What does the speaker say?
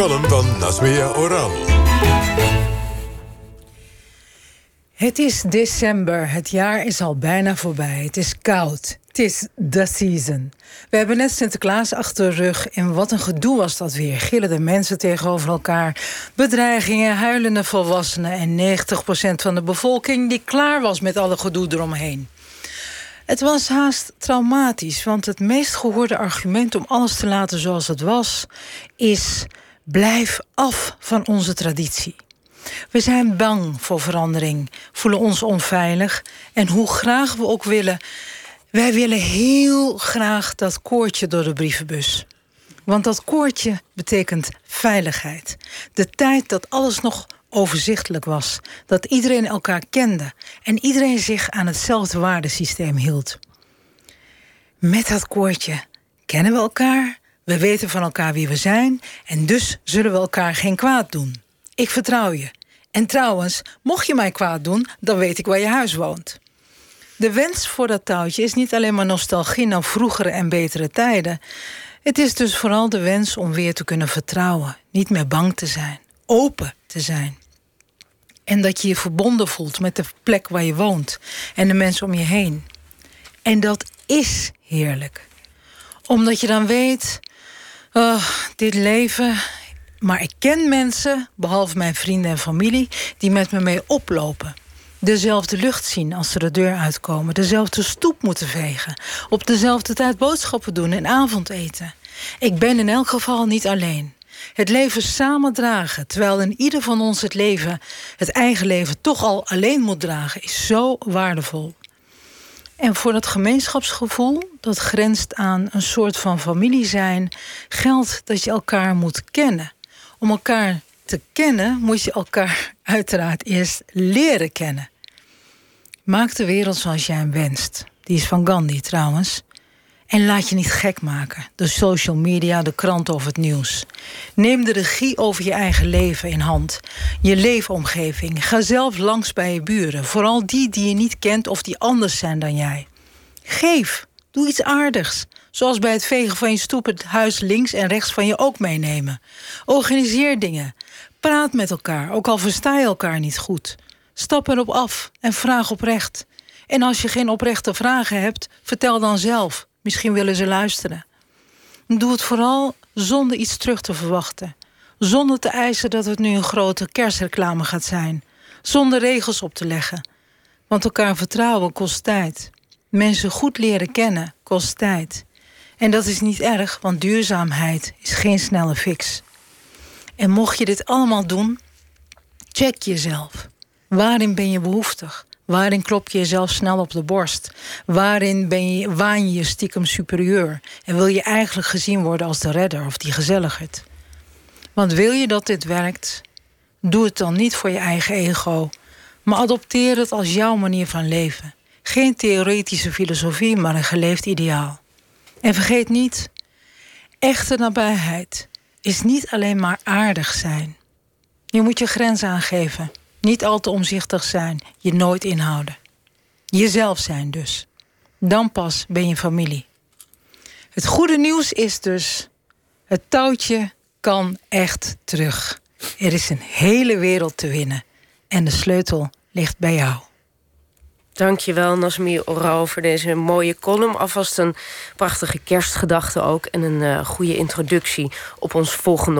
column van Oral. Het is december, het jaar is al bijna voorbij. Het is koud, het is the season. We hebben net Sinterklaas achter de rug en wat een gedoe was dat weer. Gillende mensen tegenover elkaar, bedreigingen, huilende volwassenen... en 90% van de bevolking die klaar was met alle gedoe eromheen. Het was haast traumatisch, want het meest gehoorde argument... om alles te laten zoals het was, is... blijf af van onze traditie. We zijn bang voor verandering, voelen ons onveilig... en hoe graag we ook willen... wij willen heel graag dat koortje door de brievenbus. Want dat koortje betekent veiligheid. De tijd dat alles nog overzichtelijk was. Dat iedereen elkaar kende en iedereen zich aan hetzelfde waardesysteem hield. Met dat koortje kennen we elkaar, we weten van elkaar wie we zijn en dus zullen we elkaar geen kwaad doen. Ik vertrouw je. En trouwens, mocht je mij kwaad doen, dan weet ik waar je huis woont. De wens voor dat touwtje is niet alleen maar nostalgie naar vroegere en betere tijden. Het is dus vooral de wens om weer te kunnen vertrouwen, niet meer bang te zijn, open te zijn. En dat je je verbonden voelt met de plek waar je woont en de mensen om je heen. En dat is heerlijk. Omdat je dan weet, oh, dit leven. Maar ik ken mensen, behalve mijn vrienden en familie, die met me mee oplopen. Dezelfde lucht zien als ze de deur uitkomen. Dezelfde stoep moeten vegen. Op dezelfde tijd boodschappen doen en avondeten. Ik ben in elk geval niet alleen. Het leven samen dragen, terwijl in ieder van ons het leven, het eigen leven, toch al alleen moet dragen, is zo waardevol. En voor dat gemeenschapsgevoel, dat grenst aan een soort van familie zijn, geldt dat je elkaar moet kennen. Om elkaar te kennen moet je elkaar uiteraard eerst leren kennen. Maak de wereld zoals jij wenst. Die is van Gandhi trouwens. En laat je niet gek maken door social media, de krant of het nieuws. Neem de regie over je eigen leven in hand. Je leefomgeving. Ga zelf langs bij je buren. Vooral die die je niet kent of die anders zijn dan jij. Geef. Doe iets aardigs. Zoals bij het vegen van je stoep het huis links en rechts van je ook meenemen. Organiseer dingen. Praat met elkaar, ook al versta je elkaar niet goed. Stap erop af en vraag oprecht. En als je geen oprechte vragen hebt, vertel dan zelf. Misschien willen ze luisteren. Doe het vooral zonder iets terug te verwachten. Zonder te eisen dat het nu een grote kerstreclame gaat zijn. Zonder regels op te leggen. Want elkaar vertrouwen kost tijd. Mensen goed leren kennen kost tijd. En dat is niet erg, want duurzaamheid is geen snelle fix. En mocht je dit allemaal doen, check jezelf. Waarin ben je behoeftig? Waarin klop je jezelf snel op de borst? Waarin ben je, waan je je stiekem superieur? En wil je eigenlijk gezien worden als de redder of die gezelligheid? Want wil je dat dit werkt, doe het dan niet voor je eigen ego, maar adopteer het als jouw manier van leven. Geen theoretische filosofie, maar een geleefd ideaal. En vergeet niet, echte nabijheid is niet alleen maar aardig zijn. Je moet je grens aangeven. Niet al te omzichtig zijn, je nooit inhouden. Jezelf zijn dus. Dan pas ben je familie. Het goede nieuws is dus: het touwtje kan echt terug. Er is een hele wereld te winnen en de sleutel ligt bij jou. Dankjewel, Nasmir Oral, voor deze mooie column. Alvast een prachtige kerstgedachte ook... en een uh, goede introductie op ons volgende